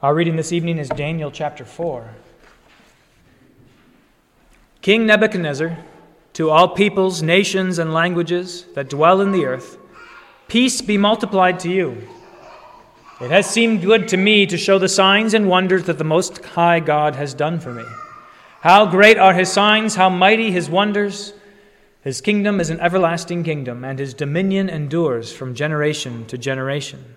Our reading this evening is Daniel chapter 4. King Nebuchadnezzar, to all peoples, nations, and languages that dwell in the earth, peace be multiplied to you. It has seemed good to me to show the signs and wonders that the Most High God has done for me. How great are his signs, how mighty his wonders! His kingdom is an everlasting kingdom, and his dominion endures from generation to generation.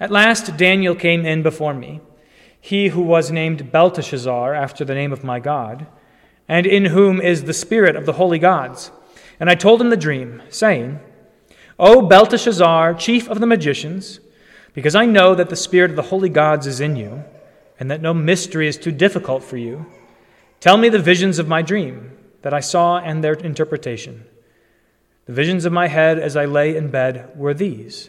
At last Daniel came in before me, he who was named Belteshazzar after the name of my God, and in whom is the spirit of the holy gods. And I told him the dream, saying, O Belteshazzar, chief of the magicians, because I know that the spirit of the holy gods is in you, and that no mystery is too difficult for you, tell me the visions of my dream that I saw and their interpretation. The visions of my head as I lay in bed were these.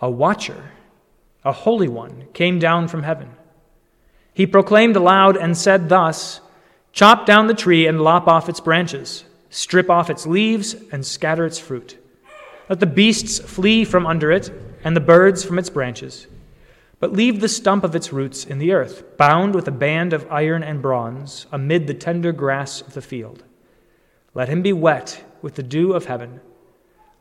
a watcher, a holy one, came down from heaven. He proclaimed aloud and said thus Chop down the tree and lop off its branches, strip off its leaves and scatter its fruit. Let the beasts flee from under it, and the birds from its branches. But leave the stump of its roots in the earth, bound with a band of iron and bronze, amid the tender grass of the field. Let him be wet with the dew of heaven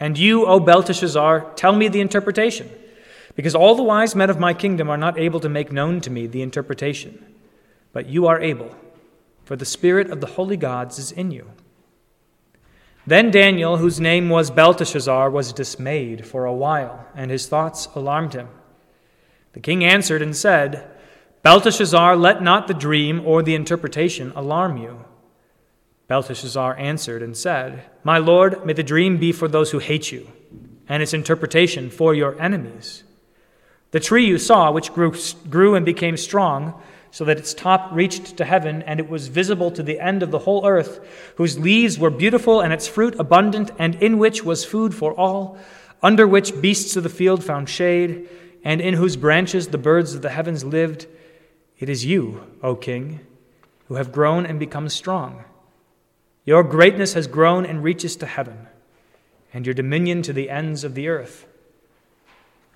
And you, O Belteshazzar, tell me the interpretation, because all the wise men of my kingdom are not able to make known to me the interpretation. But you are able, for the Spirit of the holy gods is in you. Then Daniel, whose name was Belteshazzar, was dismayed for a while, and his thoughts alarmed him. The king answered and said, Belteshazzar, let not the dream or the interpretation alarm you. Belteshazzar answered and said, My lord, may the dream be for those who hate you, and its interpretation for your enemies. The tree you saw, which grew, grew and became strong, so that its top reached to heaven, and it was visible to the end of the whole earth, whose leaves were beautiful and its fruit abundant, and in which was food for all, under which beasts of the field found shade, and in whose branches the birds of the heavens lived. It is you, O king, who have grown and become strong. Your greatness has grown and reaches to heaven, and your dominion to the ends of the earth.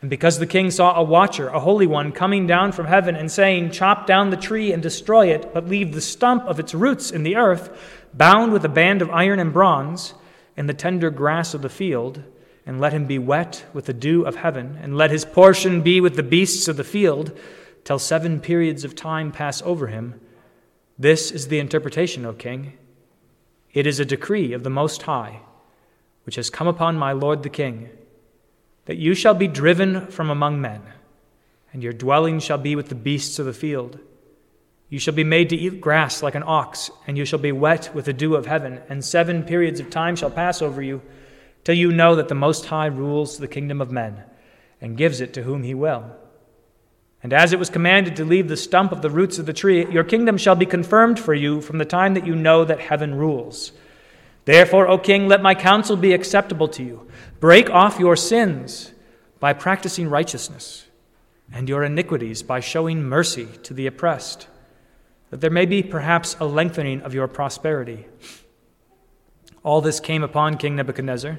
And because the king saw a watcher, a holy one, coming down from heaven and saying, Chop down the tree and destroy it, but leave the stump of its roots in the earth, bound with a band of iron and bronze, in the tender grass of the field, and let him be wet with the dew of heaven, and let his portion be with the beasts of the field, till seven periods of time pass over him. This is the interpretation, O king. It is a decree of the Most High, which has come upon my Lord the King, that you shall be driven from among men, and your dwelling shall be with the beasts of the field. You shall be made to eat grass like an ox, and you shall be wet with the dew of heaven, and seven periods of time shall pass over you, till you know that the Most High rules the kingdom of men, and gives it to whom he will. And as it was commanded to leave the stump of the roots of the tree, your kingdom shall be confirmed for you from the time that you know that heaven rules. Therefore, O king, let my counsel be acceptable to you. Break off your sins by practicing righteousness, and your iniquities by showing mercy to the oppressed, that there may be perhaps a lengthening of your prosperity. All this came upon King Nebuchadnezzar.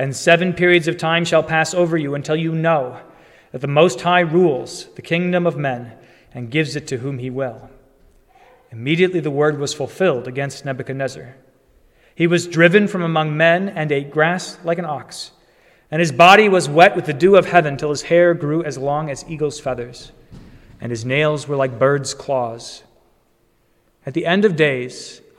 And seven periods of time shall pass over you until you know that the Most High rules the kingdom of men and gives it to whom he will. Immediately the word was fulfilled against Nebuchadnezzar. He was driven from among men and ate grass like an ox, and his body was wet with the dew of heaven till his hair grew as long as eagle's feathers, and his nails were like birds' claws. At the end of days,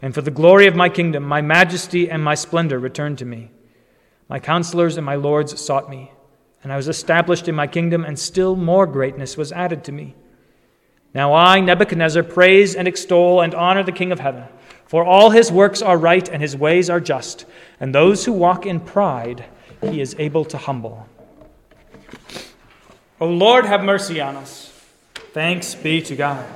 and for the glory of my kingdom, my majesty and my splendor returned to me. My counselors and my lords sought me, and I was established in my kingdom, and still more greatness was added to me. Now I, Nebuchadnezzar, praise and extol and honor the King of heaven. For all his works are right and his ways are just, and those who walk in pride he is able to humble. O Lord, have mercy on us. Thanks be to God.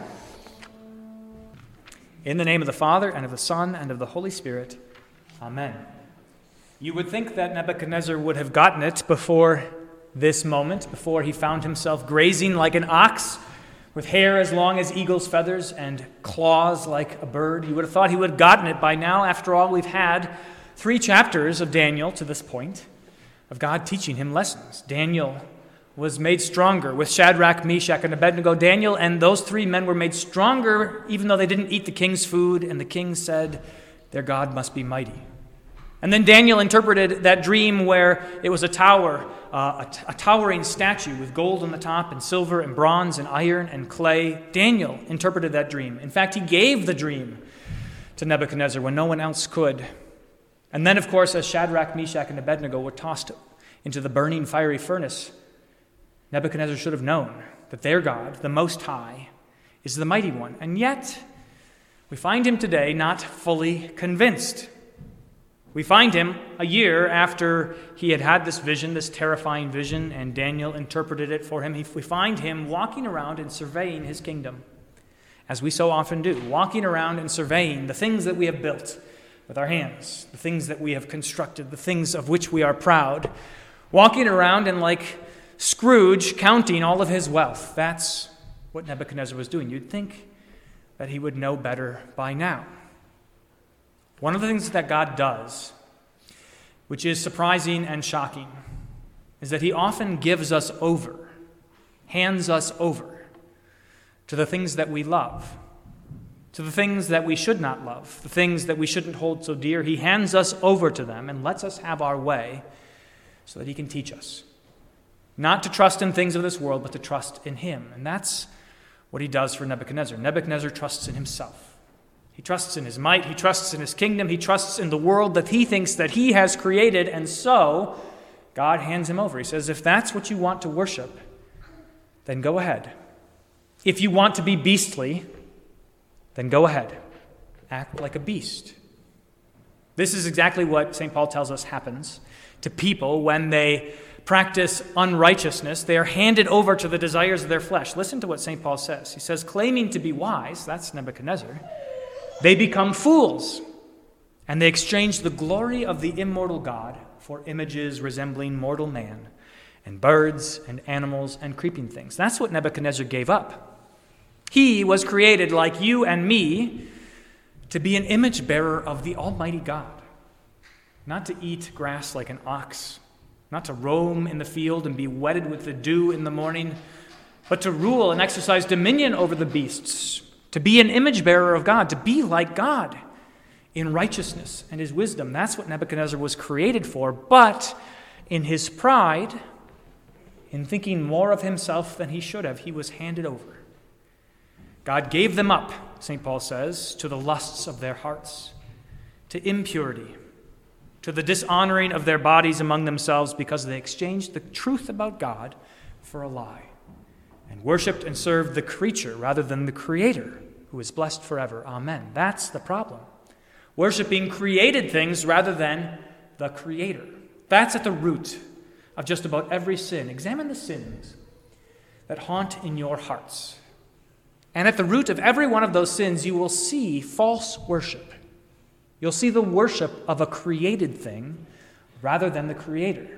In the name of the Father, and of the Son, and of the Holy Spirit, Amen. You would think that Nebuchadnezzar would have gotten it before this moment, before he found himself grazing like an ox with hair as long as eagle's feathers and claws like a bird. You would have thought he would have gotten it by now. After all, we've had three chapters of Daniel to this point of God teaching him lessons. Daniel was made stronger with Shadrach, Meshach, and Abednego. Daniel and those three men were made stronger even though they didn't eat the king's food, and the king said, Their God must be mighty. And then Daniel interpreted that dream where it was a tower uh, a, towering statue with gold on the top and silver and bronze and iron and clay. Daniel interpreted that dream. In fact, he gave the dream to Nebuchadnezzar when no one else could. And then, of course, as Shadrach, Meshach, and Abednego were tossed into the burning fiery furnace, Nebuchadnezzar should have known that their God, the Most High, is the mighty one. And yet, we find him today not fully convinced. We find him a year after he had had this vision, this terrifying vision, and Daniel interpreted it for him. We find him walking around and surveying his kingdom, as we so often do, walking around and surveying the things that we have built with our hands, the things that we have constructed, the things of which we are proud, walking around and like Scrooge counting all of his wealth. That's what Nebuchadnezzar was doing. You'd think that he would know better by now. One of the things that God does, which is surprising and shocking, is that He often gives us over, hands us over to the things that we love, to the things that we should not love, the things that we shouldn't hold so dear. He hands us over to them and lets us have our way so that He can teach us. Not to trust in things of this world, but to trust in Him. And that's what He does for Nebuchadnezzar. Nebuchadnezzar trusts in Himself. He trusts in his might, he trusts in his kingdom, he trusts in the world that he thinks that he has created, and so God hands him over. He says, If that's what you want to worship, then go ahead. If you want to be beastly, then go ahead. Act like a beast. This is exactly what St. Paul tells us happens to people when they practice unrighteousness. They are handed over to the desires of their flesh. Listen to what St. Paul says. He says, claiming to be wise, that's Nebuchadnezzar they become fools, and they exchange the glory of the immortal God for images resembling mortal man, and birds, and animals, and creeping things. That's what Nebuchadnezzar gave up. He was created like you and me to be an image bearer of the Almighty God, not to eat grass like an ox, not to roam in the field and be wetted with the dew in the morning, but to rule and exercise dominion over the beasts, to be an image bearer of God, to be like God in righteousness and his wisdom. That's what Nebuchadnezzar was created for. But in his pride, in thinking more of himself than he should have, he was handed over. God gave them up, St. Paul says, to the lusts of their hearts, to impurity, to the dishonoring of their bodies among themselves because they exchanged the truth about God for a lie and worshiped and served the creature rather than the Creator, who is blessed forever. Amen. That's the problem. Worshipping created things rather than the Creator. That's at the root of just about every sin. Examine the sins that haunt in your hearts. And at the root of every one of those sins, you will see false worship. You'll see the worship of a created thing rather than the Creator.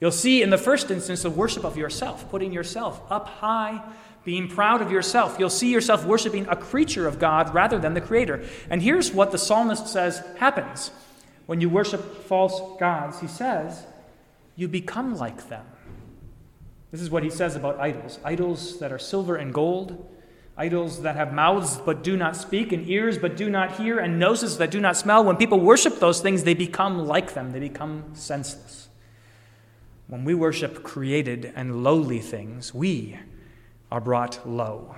You'll see in the first instance the worship of yourself, putting yourself up high, being proud of yourself. You'll see yourself worshiping a creature of God rather than the Creator. And here's what the psalmist says happens when you worship false gods. He says, You become like them. This is what he says about idols idols that are silver and gold, idols that have mouths but do not speak, and ears but do not hear, and noses that do not smell. When people worship those things, they become like them, they become senseless. When we worship created and lowly things, we are brought low.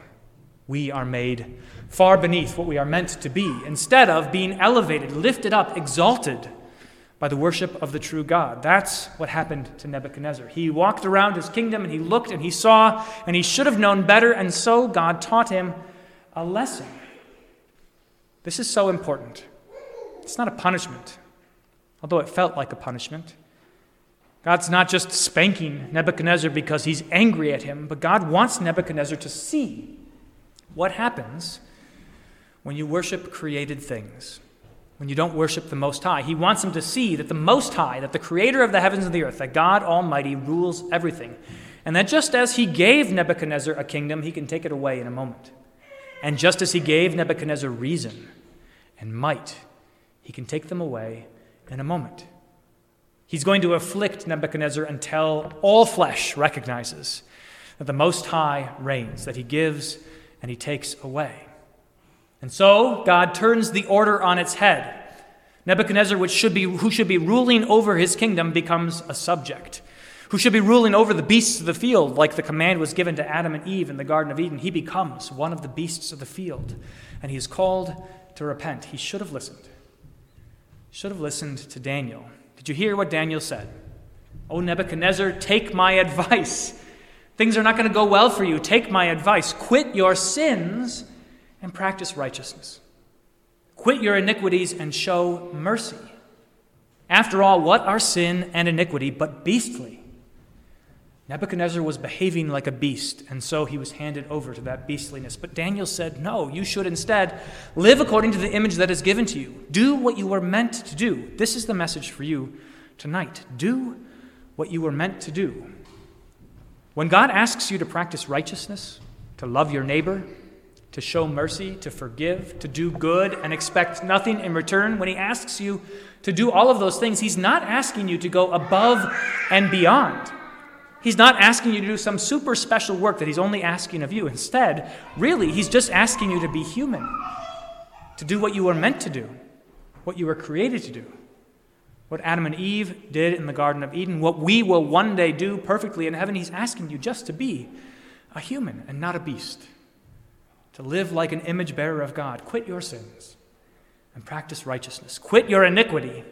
We are made far beneath what we are meant to be, instead of being elevated, lifted up, exalted by the worship of the true God. That's what happened to Nebuchadnezzar. He walked around his kingdom and he looked and he saw, and he should have known better, and so God taught him a lesson. This is so important. It's not a punishment, although it felt like a punishment. God's not just spanking Nebuchadnezzar because he's angry at him, but God wants Nebuchadnezzar to see what happens when you worship created things, when you don't worship the Most High. He wants them to see that the Most High, that the Creator of the heavens and the earth, that God Almighty rules everything, and that just as he gave Nebuchadnezzar a kingdom, he can take it away in a moment. And just as he gave Nebuchadnezzar reason and might, he can take them away in a moment. He's going to afflict Nebuchadnezzar until all flesh recognizes that the Most High reigns, that he gives and he takes away. And so God turns the order on its head. Nebuchadnezzar, which should be, who should be ruling over his kingdom, becomes a subject. Who should be ruling over the beasts of the field, like the command was given to Adam and Eve in the Garden of Eden. He becomes one of the beasts of the field, and he is called to repent. He should have listened. Should have listened to Daniel did you hear what Daniel said? Oh, Nebuchadnezzar, take my advice. Things are not going to go well for you. Take my advice. Quit your sins and practice righteousness. Quit your iniquities and show mercy. After all, what are sin and iniquity but beastly? Nebuchadnezzar was behaving like a beast, and so he was handed over to that beastliness. But Daniel said, No, you should instead live according to the image that is given to you. Do what you were meant to do. This is the message for you tonight. Do what you were meant to do. When God asks you to practice righteousness, to love your neighbor, to show mercy, to forgive, to do good, and expect nothing in return, when He asks you to do all of those things, He's not asking you to go above and beyond. He's not asking you to do some super special work that he's only asking of you. Instead, really, he's just asking you to be human, to do what you were meant to do, what you were created to do. What Adam and Eve did in the Garden of Eden, what we will one day do perfectly in heaven, he's asking you just to be a human and not a beast, to live like an image bearer of God. Quit your sins and practice righteousness. Quit your iniquity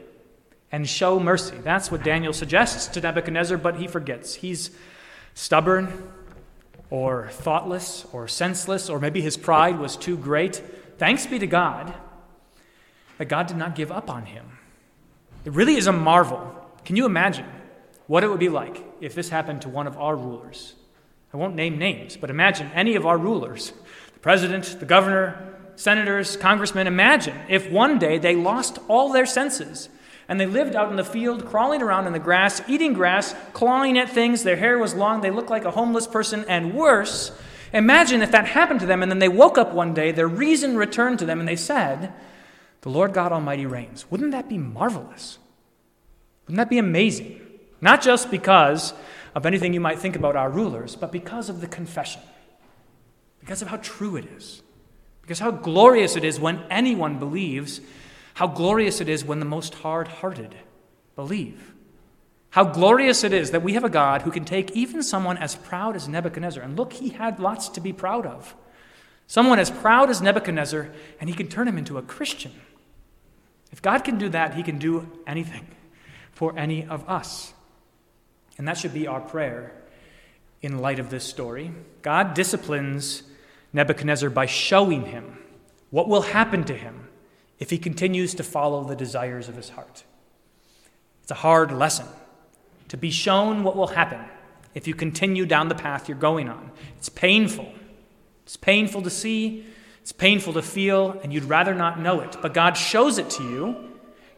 and show mercy. That's what Daniel suggests to Nebuchadnezzar, but he forgets. He's stubborn or thoughtless or senseless, or maybe his pride was too great. Thanks be to God that God did not give up on him. It really is a marvel. Can you imagine what it would be like if this happened to one of our rulers? I won't name names, but imagine any of our rulers the president, the governor, senators, congressmen. Imagine if one day they lost all their senses and they lived out in the field, crawling around in the grass, eating grass, clawing at things. Their hair was long. They looked like a homeless person. And worse, imagine if that happened to them and then they woke up one day, their reason returned to them, and they said, The Lord God Almighty reigns. Wouldn't that be marvelous? Wouldn't that be amazing? Not just because of anything you might think about our rulers, but because of the confession, because of how true it is, because how glorious it is when anyone believes, how glorious it is when the most hard hearted believe. How glorious it is that we have a God who can take even someone as proud as Nebuchadnezzar, and look, he had lots to be proud of. Someone as proud as Nebuchadnezzar, and he can turn him into a Christian. If God can do that, he can do anything for any of us. And that should be our prayer in light of this story. God disciplines Nebuchadnezzar by showing him what will happen to him if he continues to follow the desires of his heart. It's a hard lesson to be shown what will happen if you continue down the path you're going on. It's painful. It's painful to see, it's painful to feel, and you'd rather not know it. But God shows it to you.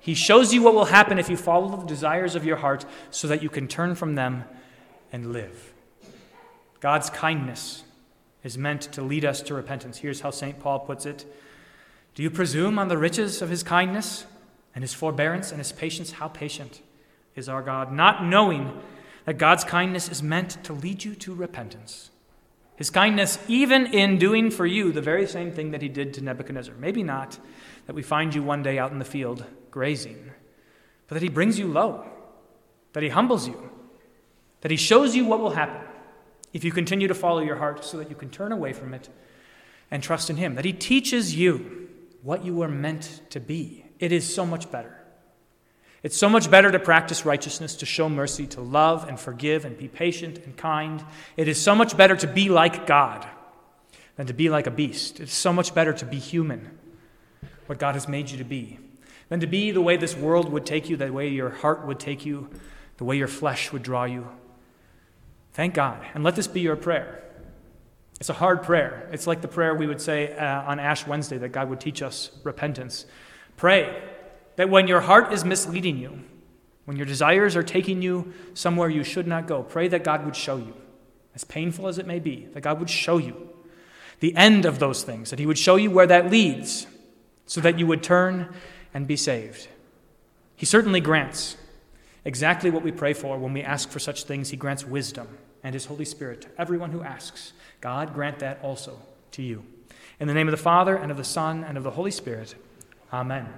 He shows you what will happen if you follow the desires of your heart so that you can turn from them and live. God's kindness is meant to lead us to repentance. Here's how St. Paul puts it Do you presume on the riches of his kindness and his forbearance and his patience? How patient is our God, not knowing that God's kindness is meant to lead you to repentance. His kindness, even in doing for you the very same thing that he did to Nebuchadnezzar. Maybe not that we find you one day out in the field grazing, but that he brings you low, that he humbles you, that he shows you what will happen if you continue to follow your heart so that you can turn away from it and trust in him, that he teaches you what you were meant to be. It is so much better. It's so much better to practice righteousness, to show mercy, to love and forgive and be patient and kind. It is so much better to be like God than to be like a beast. It's so much better to be human, what God has made you to be, than to be the way this world would take you, the way your heart would take you, the way your flesh would draw you. Thank God. And let this be your prayer. It's a hard prayer. It's like the prayer we would say uh, on Ash Wednesday that God would teach us repentance. Pray that when your heart is misleading you, when your desires are taking you somewhere you should not go, pray that God would show you, as painful as it may be, that God would show you the end of those things, that He would show you where that leads, so that you would turn and be saved. He certainly grants exactly what we pray for when we ask for such things. He grants wisdom and His Holy Spirit to everyone who asks. God grant that also to you. In the name of the Father, and of the Son, and of the Holy Spirit. Amen.